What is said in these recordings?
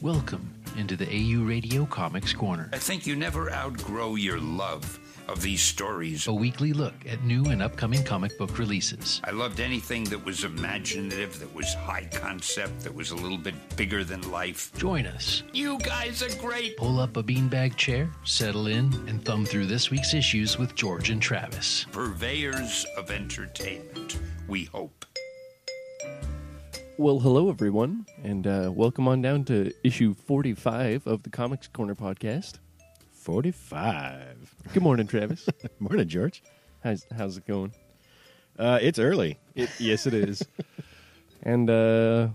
Welcome into the AU Radio Comics Corner, I think you never outgrow your love of these stories. a weekly look at new and upcoming comic book releases. I loved anything that was imaginative, that was high concept, that was a little bit bigger than life. Join us. You guys are great. Pull up a beanbag chair, settle in, and thumb through this week's issues with George and Travis. Purveyors of entertainment, we hope. Well, hello everyone, and uh, welcome on down to issue forty-five of the Comics Corner podcast. 45. Good morning, Travis. Morning, George. how's how's it going? Uh, it's early. It, yes, it is. and uh,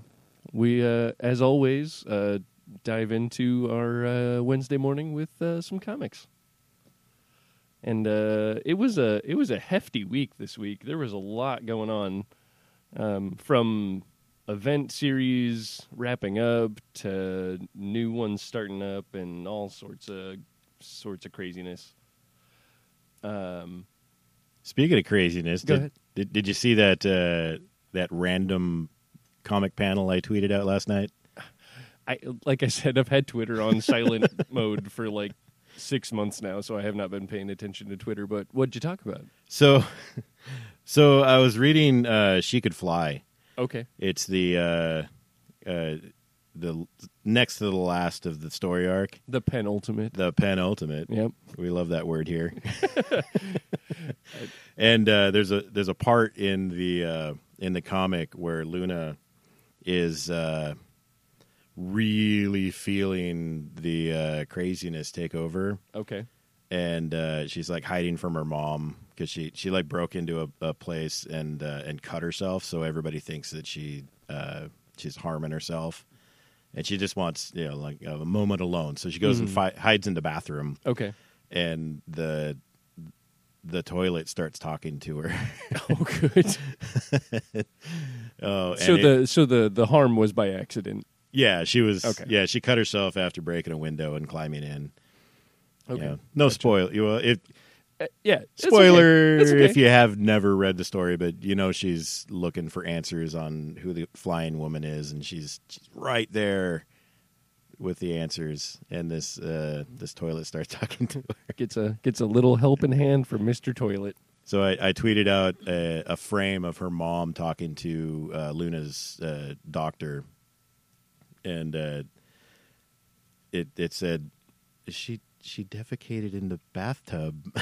we, uh, as always, uh, dive into our uh, Wednesday morning with uh, some comics. And uh, it was a it was a hefty week this week. There was a lot going on, um, from event series wrapping up to new ones starting up, and all sorts of sorts of craziness. Um, Speaking of craziness, did, did did you see that uh, that random comic panel I tweeted out last night? I like I said, I've had Twitter on silent mode for like six months now, so I have not been paying attention to Twitter. But what'd you talk about? So, so I was reading uh, "She Could Fly." Okay, It's the uh, uh, the next to the last of the story arc, the penultimate. the penultimate. Yep. We love that word here. and uh, there's a there's a part in the uh, in the comic where Luna is uh, really feeling the uh, craziness take over, Okay. and uh, she's like hiding from her mom because she she like broke into a, a place and uh, and cut herself, so everybody thinks that she uh, she's harming herself. And she just wants, you know, like a moment alone. So she goes and fi- hides in the bathroom, Okay. and the the toilet starts talking to her. Oh, good. oh, so and it- the so the the harm was by accident. yeah, she was Okay. yeah she cut herself after breaking a window and climbing in. Okay. Yeah. no spoil. You well, if yeah. it's okay. spoiler It's okay. if you have never read the story, but you know she's looking for answers on who the flying woman is, and she's, she's right there with the answers. And this uh, this toilet starts talking to her. gets a gets a little helping hand from Mister Toilet. So I, I tweeted out a, a frame of her mom talking to uh, Luna's uh, doctor, and uh, it it said, "Is "She she defecated in the bathtub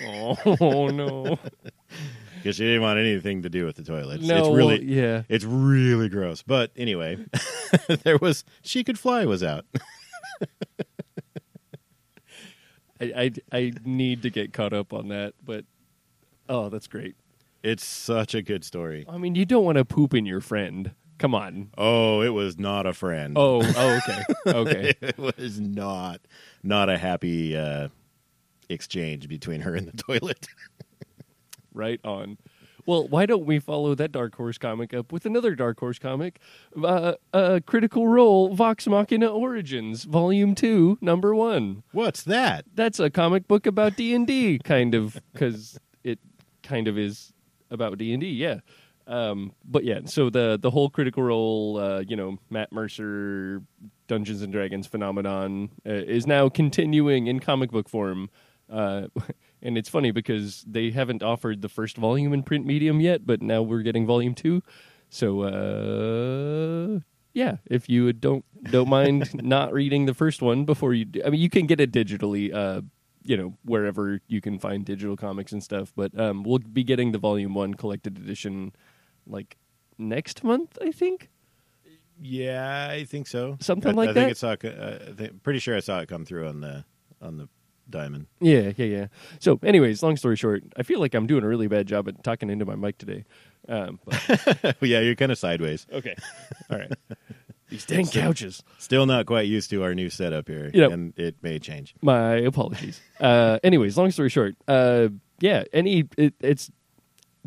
Oh no. because she didn't want anything to do with the toilet." It's- no. it's really yeah. it's really gross. But anyway, there was she could fly was out. I, I I need to get caught up on that, but oh, that's great. It's such a good story. I mean, you don't want to poop in your friend. Come on. Oh, it was not a friend. Oh, oh, okay, okay. it was not not a happy uh, exchange between her and the toilet. right on. Well, why don't we follow that Dark Horse comic up with another Dark Horse comic, uh, uh, Critical Role Vox Machina Origins, Volume Two, Number One. What's that? That's a comic book about D and D, kind of, because it kind of is about D and D. Yeah. Um, but yeah, so the the whole Critical Role, uh, you know, Matt Mercer, Dungeons and Dragons phenomenon uh, is now continuing in comic book form. Uh, and it's funny because they haven't offered the first volume in print medium yet, but now we're getting volume two. So uh, yeah, if you don't don't mind not reading the first one before you, do, I mean, you can get it digitally. Uh, you know, wherever you can find digital comics and stuff. But um, we'll be getting the volume one collected edition like next month, I think. Yeah, I think so. Something I, like I think that? It saw, uh, I think, pretty sure I saw it come through on the on the diamond. Yeah, yeah, yeah. So, anyways, long story short, I feel like I'm doing a really bad job at talking into my mic today. Um, but, yeah, you're kind of sideways. okay, all right. These dang couches. Still not quite used to our new setup here, Yep. and it may change. My apologies. Uh, anyways, long story short, uh, yeah, any it, it's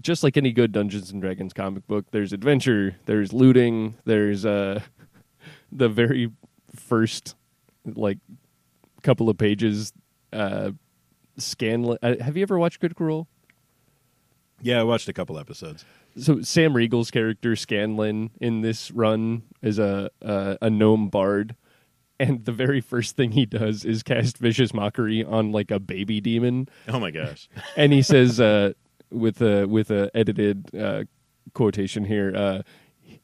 just like any good Dungeons and Dragons comic book. There's adventure, there's looting, there's uh, the very first like couple of pages. Uh, Scanlan. Uh, have you ever watched Critical Role? Yeah, I watched a couple episodes. so Sam Riegel's character Scanlan in this run is a a, a gnome bard, and the very first thing he does is cast vicious mockery on like a baby demon, Oh my gosh. and he says uh, with a with a edited uh, quotation here, uh,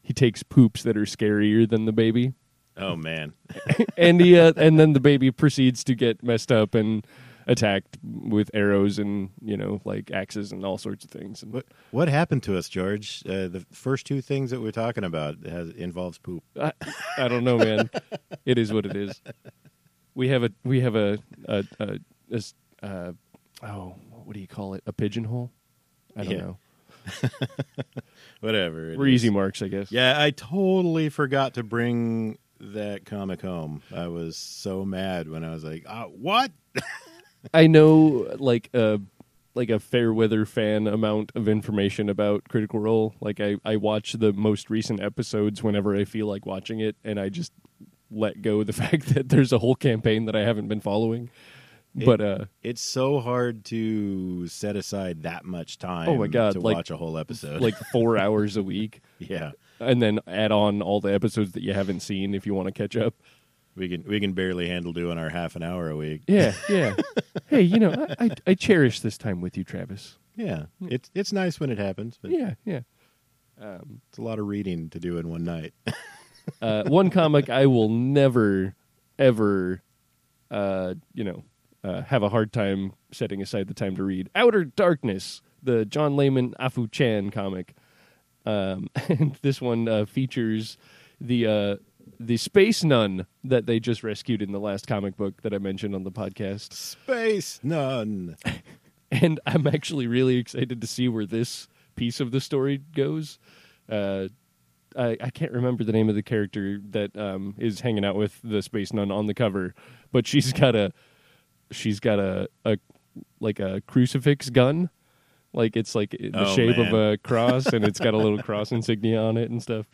he takes poops that are scarier than the baby, Oh man. and he uh, and then the baby proceeds to get messed up and attacked with arrows and you know like axes and all sorts of things. And What what happened to us, George? Uh, the first two things that we're talking about has involves poop. I, I don't know, man. it is what it is. We have a we have a a uh, oh what do you call it? A pigeonhole? I don't Yeah. know. Whatever. We're is. easy marks, I guess. Yeah, I totally forgot to bring that comic home. I was so mad when I was like, uh, "What?" I know like a like a fair weather fan amount of information about Critical Role. Like I I watch the most recent episodes whenever I feel like watching it, and I just let go of the fact that there's a whole campaign that I haven't been following. But uh, It's so hard to set aside that much time. Oh my God, to like- watch a whole episode. like four hours a week. yeah, and then add on all the episodes that you haven't seen if you want to catch up. we can we can barely handle doing our half an hour a week. Yeah, yeah. hey, you know, I, I I cherish this time with you, Travis. Yeah, it's it's nice when it happens, but Yeah, yeah. Um, it's a lot of reading to do in one night. uh, one comic I will never, ever, uh, you know, uh, have a hard time setting aside the time to read. Outer Darkness, the John Layman Afu Chan comic. Um, and this one uh, features the uh, the space nun that they just rescued in the last comic book that I mentioned on the podcast. Space nun. and I'm actually really excited to see where this piece of the story goes. Uh, I, I can't remember the name of the character that um, is hanging out with the space nun on the cover, but she's got a she's got a, a like a crucifix gun, like it's like the Oh, shape of a cross, and it's got a little cross insignia on it and stuff.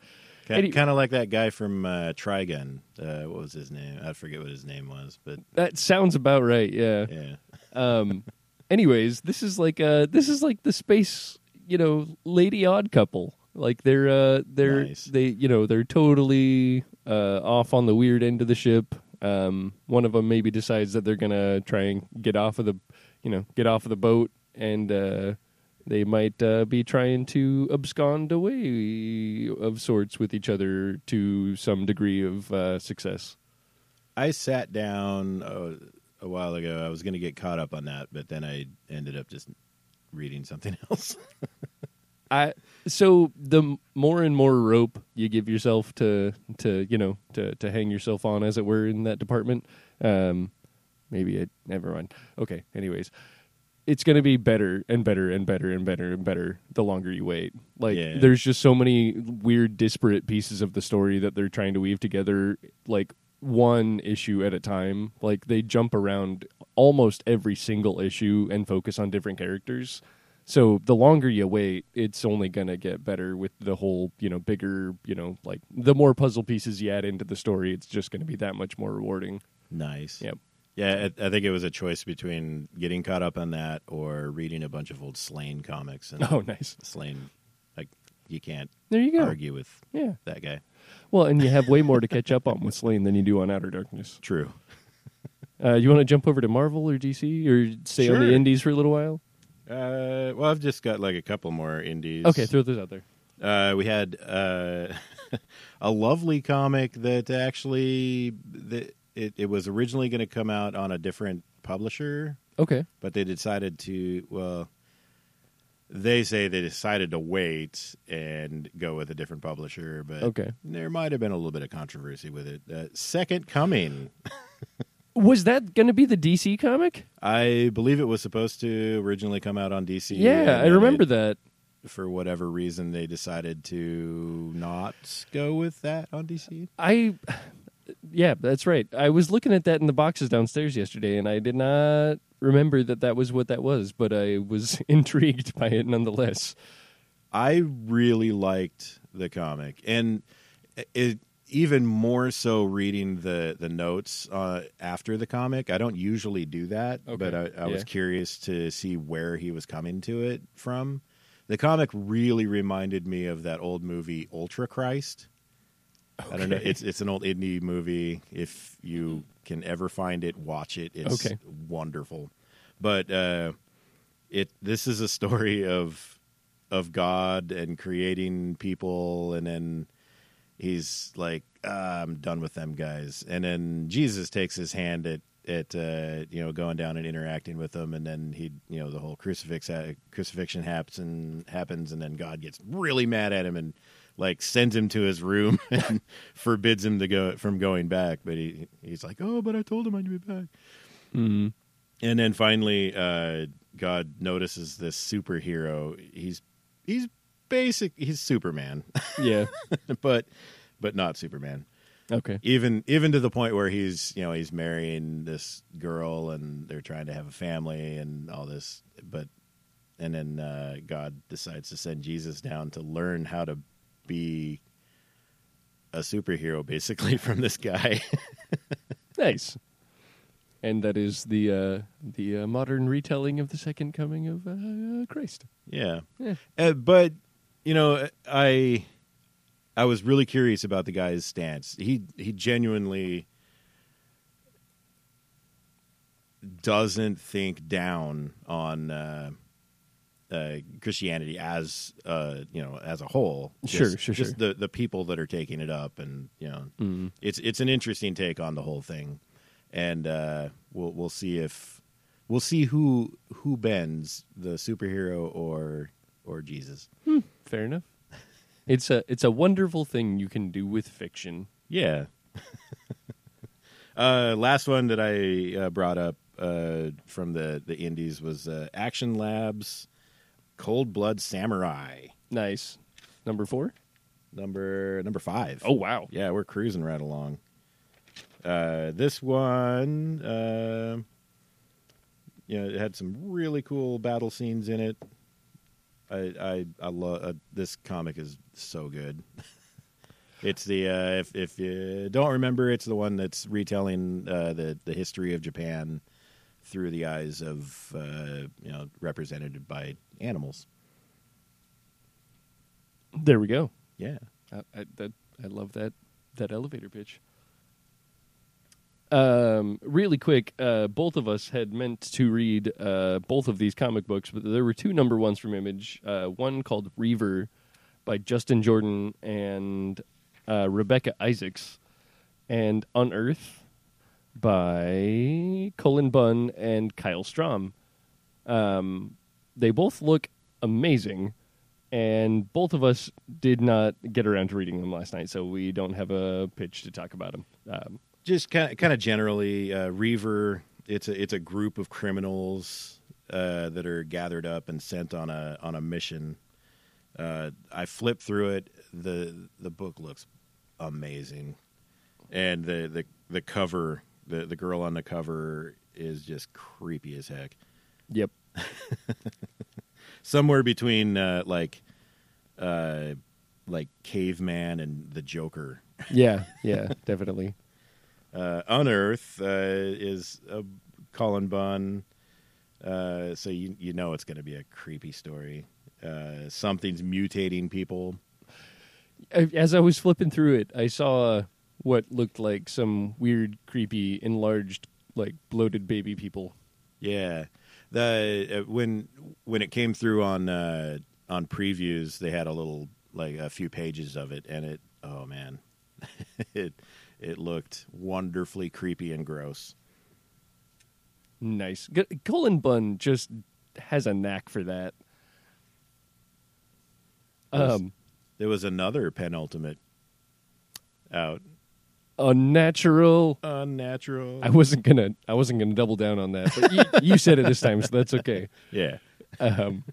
Kind, kind of like that guy from uh, Trigun. Uh, what was his name? I forget what his name was, but That sounds about right. Yeah. yeah. Um. anyways, this is like uh this is like the space, you know, lady odd couple. Like they're uh they're Nice. they you know they're totally uh off on the weird end of the ship. Um, one of them maybe decides that they're gonna try and get off of the, you know, get off of the boat, and uh, they might uh, be trying to abscond away of sorts with each other to some degree of uh, success. I sat down uh, a while ago. I was going to get caught up on that, but then I ended up just reading something else. I so the more and more rope you give yourself to to you know to to hang yourself on, as it were, in that department. Um, maybe it never mind. Okay. Anyways, it's going to be better and better and better and better and better the longer you wait. Like Yeah. there's just so many weird, disparate pieces of the story that they're trying to weave together, like one issue at a time. Like they jump around almost every single issue and focus on different characters. So the longer you wait, it's only gonna get better with the whole, you know, bigger, you know, like the more puzzle pieces you add into the story, it's just gonna be that much more rewarding. nice. Yep. Yeah, I, I think it was a choice between getting caught up on that or reading a bunch of old Slain comics. And Oh, nice. Slain, like you can't There you go. argue with Yeah. that guy. Well, and you have way more to catch up on with Slain than you do on Outer Darkness. True. Uh, you want to jump over to Marvel or DC or stay on the indies for a little while? Uh, well, I've just got like a couple more indies. Okay, throw those out there. Uh, we had uh, a lovely comic that actually the, it, it was originally going to come out on a different publisher, Okay. but they decided to well. They say they decided to wait and go with a different publisher, but Okay. there might have been a little bit of controversy with it. Uh, Second Coming, Was that going to be the DC comic? I believe it was supposed to originally come out on DC. Yeah, I remember it- that. For whatever reason, they decided to not go with that on DC. I, yeah, that's right. I was looking at that in the boxes downstairs yesterday, and I did not remember that that was what that was, but I was intrigued by it nonetheless. I really liked the comic, and it even more so reading the the notes uh, after the comic. I don't usually do that, Okay. but I, I was curious to see where he was coming to it from. The comic really reminded me of that old movie Ultrachrist. I don't know. It's it's an old indie movie. If you can ever find it, watch it. It's Okay. wonderful. But uh, it this is a story of of God and creating people, and then he's like, ah, "I'm done with them guys." And then Jesus takes his hand at at uh, you know going down and interacting with them, and then he you know the whole crucifix uh, crucifixion happens and happens, and then God gets really mad at him and like sends him to his room and forbids him to go from going back. But he he's like, "Oh, but I told him I'd be back." Mm. And then finally, uh, God notices this superhero. He's he's basic. He's Superman, Yeah. but but not Superman. Okay. Even even to the point where he's you know he's marrying this girl and they're trying to have a family and all this. But and then uh, God decides to send Jesus down to learn how to be a superhero, basically from this guy. Nice. And that is the uh, the uh, modern retelling of the second coming of uh, Christ. Yeah. Yeah. Uh, but you know, I I was really curious about the guy's stance. He he genuinely doesn't think down on uh, uh, Christianity as uh, you know as a whole. Sure, Just- sure, just sure. the the people that are taking it up, and you know, Mm. it's it's an interesting take on the whole thing, and uh, we'll we'll see if we'll see who who bends the superhero or or Jesus. Fair enough. It's a it's a wonderful thing you can do with fiction. Yeah. uh, last one that I uh, brought up uh, from the the indies was uh, Action Labs Cold Blood Samurai Nice. Number four. number number five. Oh wow. yeah, we're cruising right along. Uh, this one, uh, you know, it had some really cool battle scenes in it. I I, I love uh, this comic is so good. it's the uh, if if you don't remember, it's the one that's retelling uh, the the history of Japan through the eyes of uh, you know represented by animals. There we go. Yeah. I, I, that, I love that that elevator pitch. Um, really quick, uh, both of us had meant to read uh, both of these comic books, but there were two number ones from Image. Uh, one called Reaver by Justin Jordan and uh, Rebekah Isaacs, and Unearth by Cullen Bunn and Kyle Strahm. Um, they both look amazing, and both of us did not get around to reading them last night, so we don't have a pitch to talk about them. Um, just kind of, kind of generally, uh, Reaver. It's a it's a group of criminals uh, that are gathered up and sent on a on a mission. Uh, I flipped through it. the The book looks amazing, and the the the cover, the the girl on the cover is just creepy as heck. yep. Somewhere between uh, like uh, like caveman and the Joker. Yeah, yeah, definitely. Uh, Unearth uh, is a Cullen Bunn, uh, so you you know it's going to be a creepy story. Uh, something's mutating people. As I was flipping through it, I saw what looked like some weird, creepy, enlarged, like bloated baby people. Yeah, the uh, when when it came through on uh, on previews, they had a little like a few pages of it, and it oh man, it it looked wonderfully creepy and gross. Nice. G- Cullen Bunn just has a knack for that. Um, There was another penultimate out, unnatural. unnatural. I wasn't gonna. I wasn't gonna double down on that, but you, you said it this time, so that's okay. yeah. Um,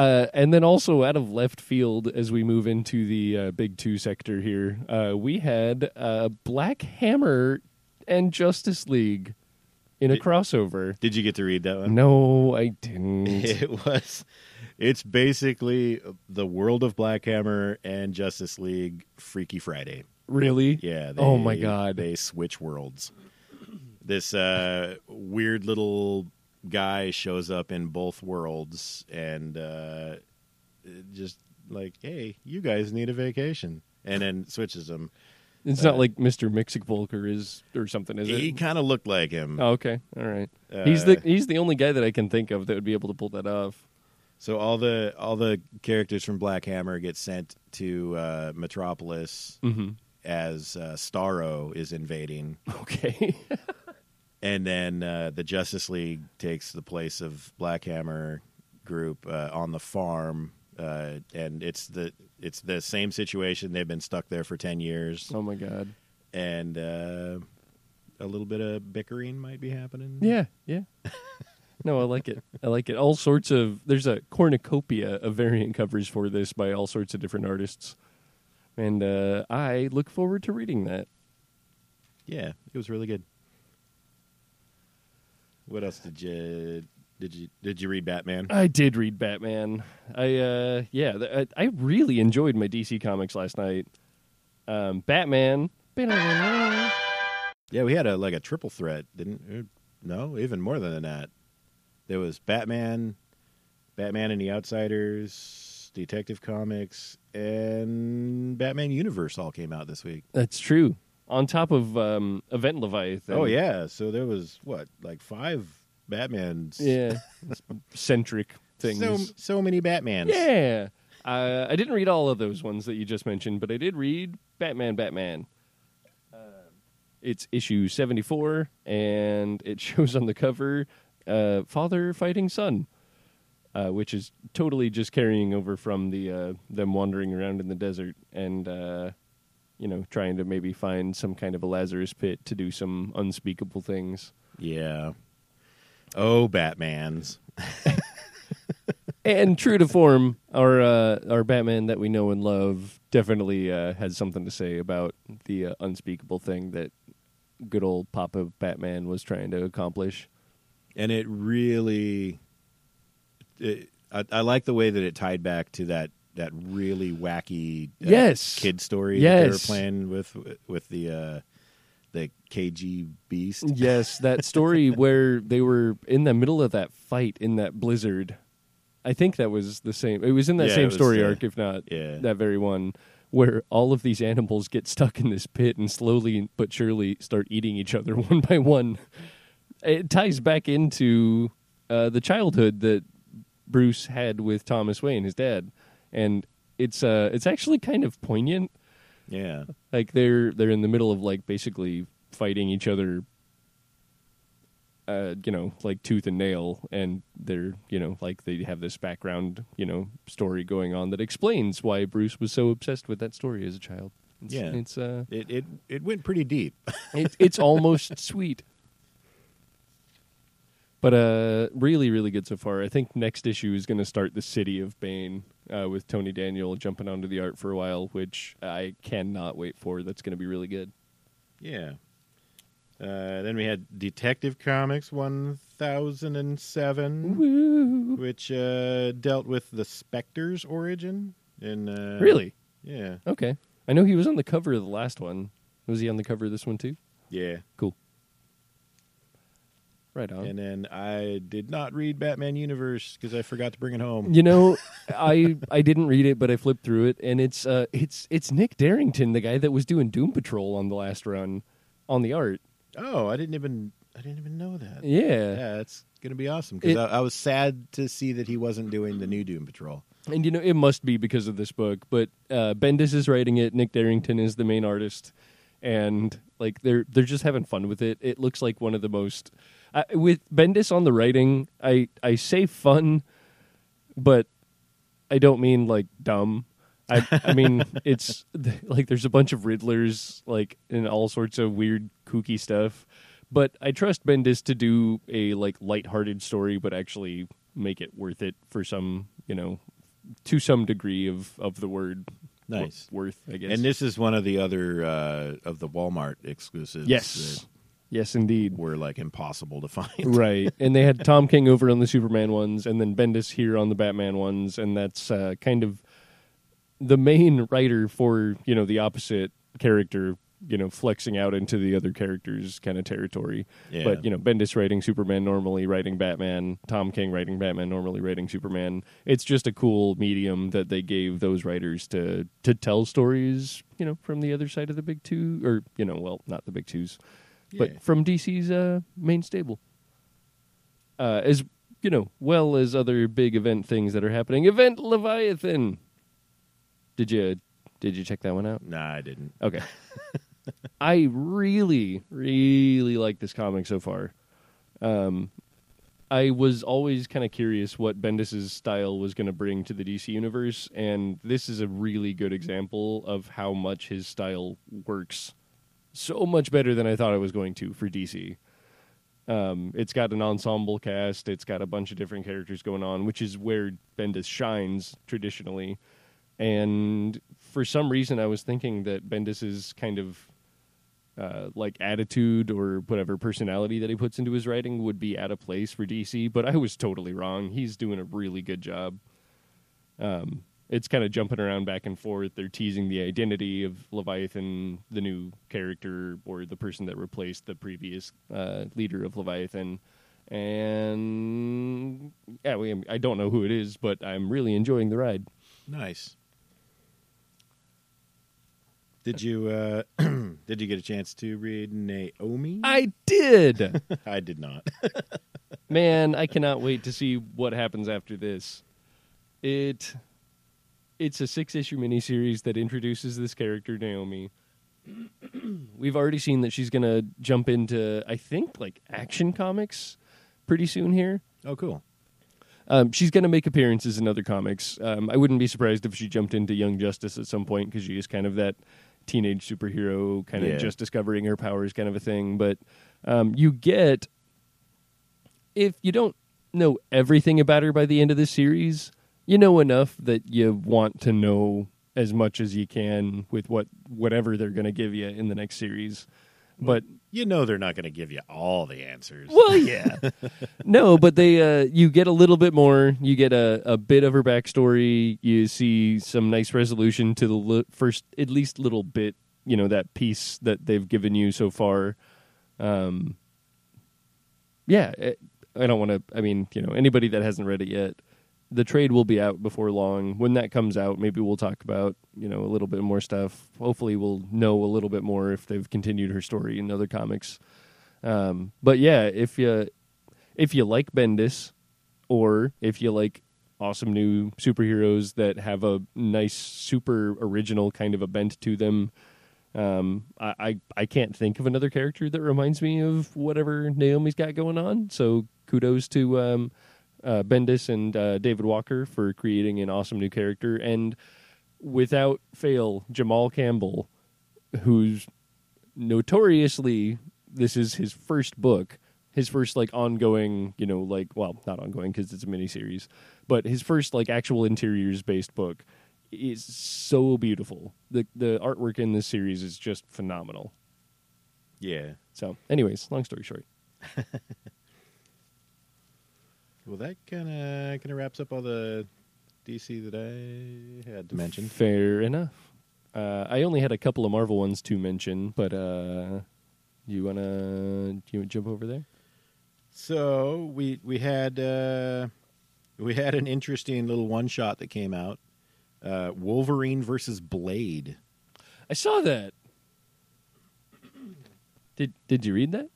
uh, and then also out of left field, as we move into the uh, big two sector here, uh, we had uh, Black Hammer and Justice League in a Did- crossover. Did you get to read that one? No, I didn't. It was. It's basically the world of Black Hammer and Justice League Freaky Friday. really? Yeah. They, Oh, my God. They switch worlds. This uh, weird little guy shows up in both worlds and uh, just like, hey, you guys need a vacation, and then switches them. It's Uh, not like Mr. Mxyzptlk is or something, is He it? kind of looked like him. Oh, okay, all right. he's the Uh, he's the only guy that I can think of that would be able to pull that off. So all the all the characters from Black Hammer get sent to uh, Metropolis Mm-hmm. as uh, Starro is invading, Okay. and then uh, the Justice League takes the place of Black Hammer group uh, on the farm, uh, and it's the it's the same situation. They've been stuck there for ten years, oh my god. and uh, a little bit of bickering might be happening. Yeah, yeah. No, I like it. I like it. All sorts of there's a cornucopia of variant covers for this by all sorts of different artists, and uh, I look forward to reading that. yeah, it was really good. What else did you did you did you read Batman? I did read Batman. I uh, yeah, th- I, I really enjoyed my DC comics last night. Um, Batman. Yeah, we had a like a triple threat, didn't? uh, No, even more than that. There was Batman, Batman and the Outsiders, Detective Comics, and Batman Universe all came out this week. That's true. On top of um, Event Leviathan. oh yeah, so there was what like five Batmans. yeah, centric things. so so many Batmans. Yeah. Uh, I didn't read all of those ones that you just mentioned, but I did read Batman Batman. Uh, it's issue 74, and it shows on the cover uh, father fighting son, uh, which is totally just carrying over from the uh, them wandering around in the desert and, uh, you know, trying to maybe find some kind of a Lazarus pit to do some unspeakable things. yeah. Oh, Batman's. And true to form, our uh, our Batman that we know and love definitely uh, has something to say about the uh, unspeakable thing that good old Papa Batman was trying to accomplish. and it really it, I, I like the way that it tied back to that that really wacky uh, Yes. kid story that they were playing with with the uh the KG beast Yes, that story where they were in the middle of that fight in that blizzard. I think that was the same. It was in that Yeah, same was, story uh, arc, if not yeah. that very one, where all of these animals get stuck in this pit and slowly but surely start eating each other one by one. It ties back into uh, the childhood that Bruce had with Thomas Wayne, his dad, and it's uh, it's actually kind of poignant. yeah Like they're they're in the middle of like basically fighting each other. Uh, you know, like tooth and nail, and they're you know like they have this background you know story going on that explains why Bruce was so obsessed with that story as a child. It's, Yeah. it's uh, it it it went pretty deep it, it's almost sweet. But uh, really, really good so far. I think next issue is going to start the City of Bane uh, with Tony Daniel jumping onto the art for a while, which I cannot wait for. That's going to be really good. yeah uh, then we had Detective Comics 1007 Woo! which uh, dealt with the Spectre's origin and uh, Really? yeah Okay. I know he was on the cover of the last one. Was he on the cover of this one too? yeah Cool. Right on. And then I did not read Batman Universe because I forgot to bring it home. You know, I I didn't read it, but I flipped through it, and it's uh it's it's Nick Derington, the guy that was doing Doom Patrol on the last run, on the art. Oh, I didn't even I didn't even know that. Yeah, Yeah, it's gonna be awesome because I, I was sad to see that he wasn't doing the new Doom Patrol. and you know it must be because of this book. But uh, Bendis is writing it. Nick Derington is the main artist, and like they're they're just having fun with it. It looks like one of the most uh, with Bendis on the writing. I I say fun, but I don't mean like dumb. I I mean it's like there's a bunch of Riddlers like and all sorts of weird kooky stuff. But I trust Bendis to do a like lighthearted story, but actually make it worth it for some you know to some degree of of the word wor- Nice. worth. I guess. And this is one of the other uh, of the Walmart exclusives. yes, yes, indeed. were like impossible to find. right. And they had Tom King over on the Superman ones, and then Bendis here on the Batman ones, and that's uh, kind of the main writer for you know the opposite character you know flexing out into the other characters kind of territory. Yeah. But you know, Bendis writing Superman normally, writing Batman, Tom King writing Batman normally, writing Superman. It's just a cool medium that they gave those writers to to tell stories. You know, from the other side of the big two, or you know, well, not the big twos, Yeah. but from DC's uh, main stable. Uh, as you know, well as other big event things that are happening. Event Leviathan. Did you did you check that one out? Nah, I didn't. Okay. I really, really like this comic so far. Um, I was always kind of curious what Bendis's style was going to bring to the DC universe, and this is a really good example of how much his style works. So much better than I thought it was going to for DC. Um, it's got an ensemble cast. It's got a bunch of different characters going on, which is where Bendis shines traditionally. And for some reason, I was thinking that Bendis's kind of uh, like attitude or whatever personality that he puts into his writing would be out of place for DC, but I was totally wrong. He's doing a really good job. Um, it's kind of jumping around back and forth. They're teasing the identity of Leviathan, the new character, or the person that replaced the previous uh, leader of Leviathan. And yeah, I don't know who it is, but I'm really enjoying the ride. Nice. Did you uh, did you get a chance to read Naomi? I did. I did not. Man, I cannot wait to see what happens after this. It it's a six issue miniseries that introduces this character Naomi. We've already seen that she's gonna jump into I think like action comics pretty soon here. oh, cool. Um, she's going to make appearances in other comics. Um, I wouldn't be surprised if she jumped into Young Justice at some point because she is kind of that teenage superhero, kind of Yeah. just discovering her powers kind of a thing. But um, you get, if you don't know everything about her by the end of the series, you know enough that you want to know as much as you can with what whatever they're going to give you in the next series. But You know they're not going to give you all the answers. well, yeah. no, but they uh, you get a little bit more. You get a, a bit of her backstory. You see some nice resolution to the li- first, at least little bit. You know that piece that they've given you so far. Um, yeah, it, I don't want to. I mean, you know, anybody that hasn't read it yet, the trade will be out before long. When that comes out, maybe we'll talk about you know a little bit more stuff. Hopefully, we'll know a little bit more if they've continued her story in other comics. Um, but yeah, if you if you like Bendis, or if you like awesome new superheroes that have a nice, super original kind of a bent to them, um, I, I I can't think of another character that reminds me of whatever Naomi's got going on. So kudos to um, uh, Bendis and uh, David Walker for creating an awesome new character, and without fail, Jamal Campbell, who's notoriously this is his first book his first like ongoing you know like well not ongoing because it's a miniseries but his first like actual interiors based book is so beautiful. The the artwork in this series is just phenomenal. Yeah. so anyways long story short Well, that kind of kind of wraps up all the DC that I had to mention. fair enough uh, i only had a couple of marvel ones to mention but uh you wanna do you wanna jump over there So we we had uh, we had an interesting little one shot that came out. Uh, Wolverine versus Blade. i saw that did did you read that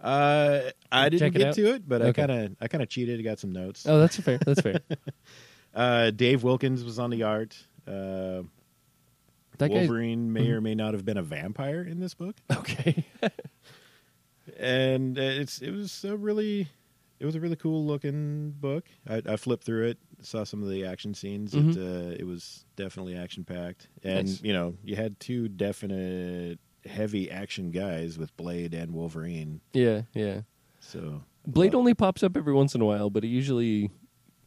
Uh, I didn't it get out? to it, but I kind of I kind of cheated. I got some notes. oh that's fair that's fair Uh, Dave Wilkins was on the art. Uh, that guy Wolverine may or may not have been a vampire in this book, okay and uh, it's it was a really it was a really cool looking book. I, I flipped through it, saw some of the action scenes. It Mhm. uh, it was definitely action packed, and Nice. you know you had two definite heavy action guys with Blade and Wolverine. yeah yeah So Blade only pops up every once in a while, but he usually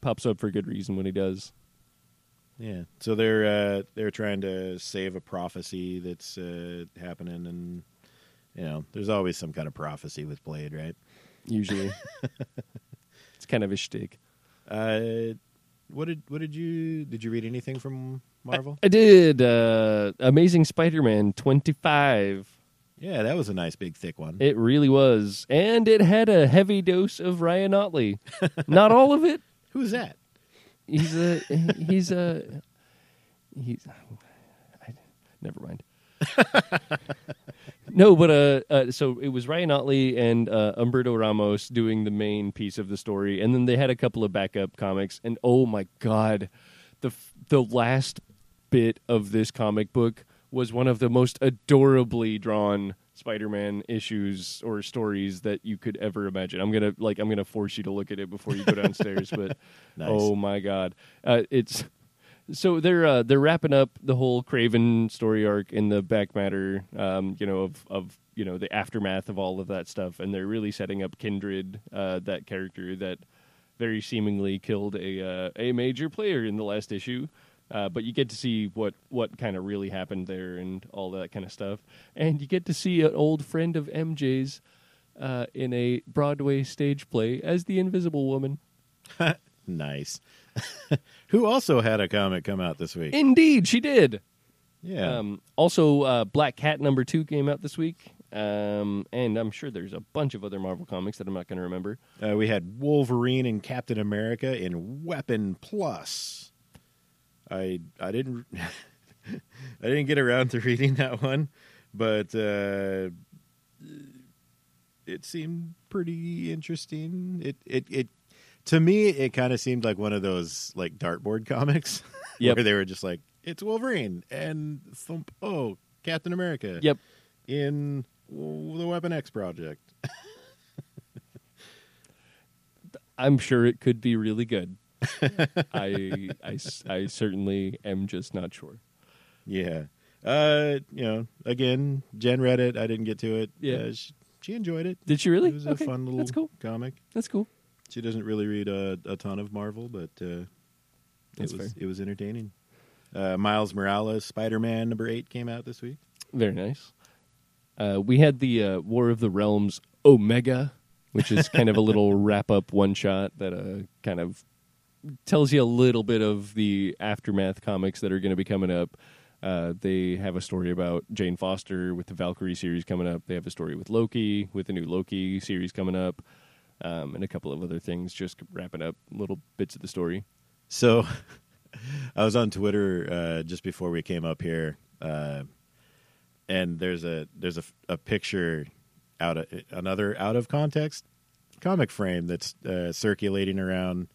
pops up for a good reason when he does. Yeah. So they're uh, they're trying to save a prophecy that's uh, happening, and you know, there's always some kind of prophecy with Blade, right? Usually, it's kind of a shtick. Uh, what did what did you did you read anything from Marvel? I did uh, Amazing Spider-Man twenty five. Yeah, that was a nice big thick one. It really was, and it had a heavy dose of Ryan Ottley. Not all of it. Who's that? He's a he's a he's. I, never mind. no, but uh, uh, so it was Ryan Ottley and uh, Humberto Ramos doing the main piece of the story, and then they had a couple of backup comics. And oh my god, the the last bit of this comic book was one of the most adorably drawn Spider-Man issues or stories that you could ever imagine. I'm gonna like I'm gonna force you to look at it before you go downstairs, but Nice. oh my god, uh, it's so they're uh, they're wrapping up the whole Kraven story arc in the back matter, um, you know, of of you know the aftermath of all of that stuff, and they're really setting up Kindred, uh, that character that very seemingly killed a uh, a major player in the last issue. Uh, but you get to see what, what kind of really happened there and all that kind of stuff, and you get to see an old friend of MJ's uh, in a Broadway stage play as the Invisible Woman. Nice. Who also had a comic come out this week? Indeed, she did. yeah. Um, also, uh, Black Cat number two came out this week, um, and I'm sure there's a bunch of other Marvel comics that I'm not going to remember. Uh, we had Wolverine and Captain America in Weapon Plus. I I didn't I didn't get around to reading that one, but uh, it seemed pretty interesting. It it it to me it kind of seemed like one of those like dartboard comics Yep. where they were just like it's Wolverine and thump oh Captain America Yep. in the Weapon X project. I'm sure it could be really good. I, I I certainly am just not sure. Yeah. Uh, you know, again, Jen read it. I didn't get to it. Yeah. Uh, she, she enjoyed it. Did she really? It was a fun little That's cool. comic. That's cool. She doesn't really read a, a ton of Marvel, but uh, it was fair. it was entertaining. Uh, Miles Morales, Spider Man number eight came out this week. Very nice. Uh, we had the uh, War of the Realms Omega, which is kind of a little wrap up one shot that uh, kind of tells you a little bit of the aftermath comics that are going to be coming up. Uh, they have a story about Jane Foster with the Valkyrie series coming up. They have a story with Loki with the new Loki series coming up, um, and a couple of other things just wrapping up little bits of the story. So I was on Twitter uh, just before we came up here, uh, and there's a there's a, a picture out of another out of context comic frame that's uh, circulating around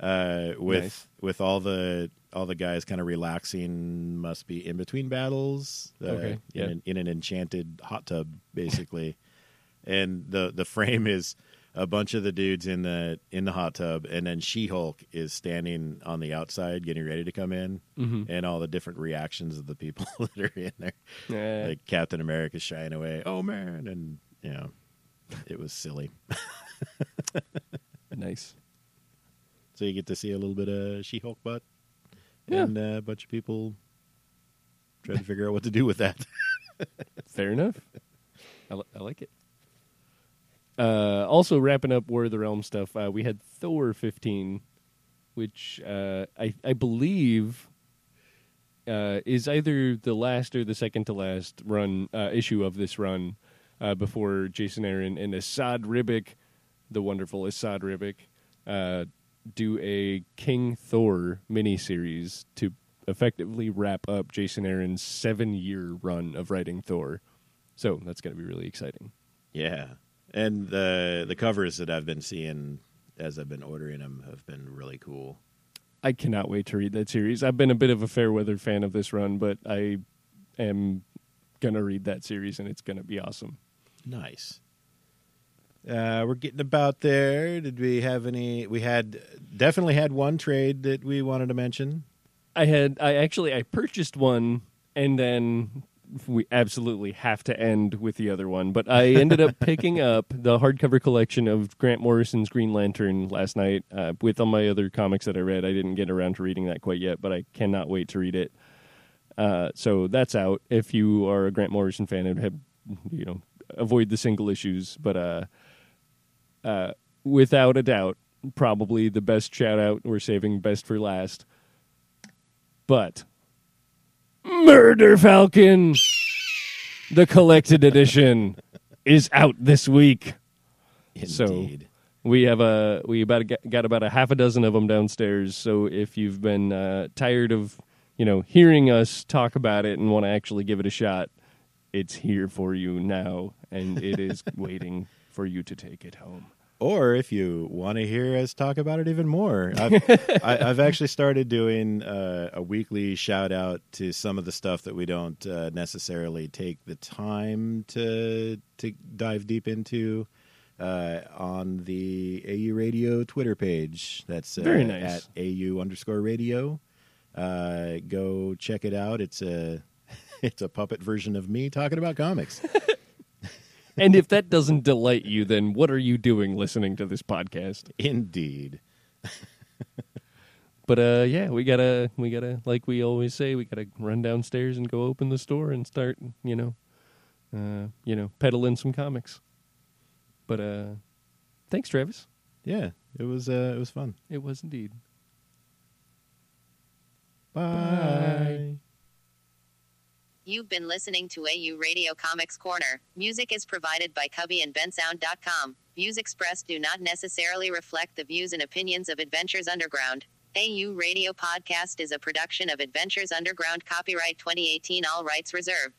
uh, with Nice. with all the all the guys kind of relaxing. Must be in between battles. Uh, Okay, yeah. in, an, in an enchanted hot tub, basically. and the the frame is a bunch of the dudes in the in the hot tub, and then She Hulk is standing on the outside, getting ready to come in, Mhm. and all the different reactions of the people that are in there. Eh, Like Captain America shying away, oh man, and you know, it was silly. nice. So you get to see a little bit of She Hulk butt, Yeah. and uh, a bunch of people trying to figure out what to do with that. Fair enough. I, li- I like it. Uh, also, wrapping up War of the Realm stuff, uh, we had Thor 15, which uh, I, I believe uh, is either the last or the second to last run uh, issue of this run uh, before Jason Aaron and Esad Ribic, the wonderful Esad Ribic, uh, do a King Thor miniseries to effectively wrap up Jason Aaron's seven year run of writing Thor. So that's going to be really exciting. Yeah, and the the covers that I've been seeing as I've been ordering them have been really cool. I cannot wait to read that series. I've been a bit of a fair weather fan of this run, but I am going to read that series and it's going to be awesome. Nice. Uh, we're getting about there. Did we have any? We had definitely had one trade that we wanted to mention. I had I actually I purchased one and then we absolutely have to end with the other one, but I ended up picking up the hardcover collection of Grant Morrison's Green Lantern last night uh, with all my other comics that I read. I didn't get around to reading that quite yet, but I cannot wait to read it. Uh, so that's out. If you are a Grant Morrison fan, I'd have you know avoid the single issues, but uh, without a doubt, probably the best shout out we're saving best for last. But Murder Falcon. the collected edition is out this week. So- Indeed. We have a we about got about a half a dozen of them downstairs. So if you've been uh, tired of you know hearing us talk about it and want to actually give it a shot, it's here for you now, and it is waiting for you to take it home. Or if you want to hear us talk about it even more, I've, I, I've actually started doing uh, a weekly shout out to some of the stuff that we don't uh, necessarily take the time to to dive deep into uh, on the AU Radio Twitter page. That's uh, Very nice. at AU underscore radio. Uh, go check it out. It's a it's a puppet version of me talking about comics. And if that doesn't delight you, then what are you doing listening to this podcast? Indeed. But uh, yeah, we gotta we gotta like we always say, we gotta run downstairs and go open the store and start, you know, uh, you know, peddling some comics. But uh, thanks, Travis. Yeah, it was uh, it was fun. It was indeed. Bye. You've been listening to AU Radio Comics Corner. Music is provided by cubbyandbensound.com. Views expressed do not necessarily reflect the views and opinions of Adventures Underground. AU Radio Podcast is a production of Adventures Underground, copyright 2018, all rights reserved.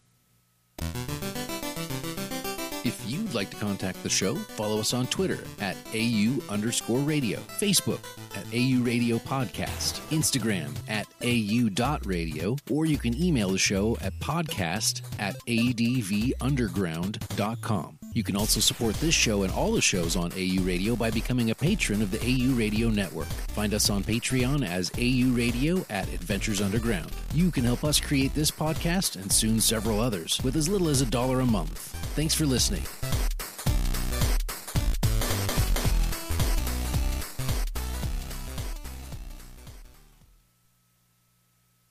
You'd like to contact the show, follow us on Twitter at AU underscore radio, Facebook at AU Radio Podcast, Instagram at AU.radio, or you can email the show at podcast at advunderground.com. You can also support this show and all the shows on AU Radio by becoming a patron of the AU Radio Network. Find us on Patreon as AU Radio at Adventures Underground. You can help us create this podcast and soon several others with as little as a dollar a month. Thanks for listening.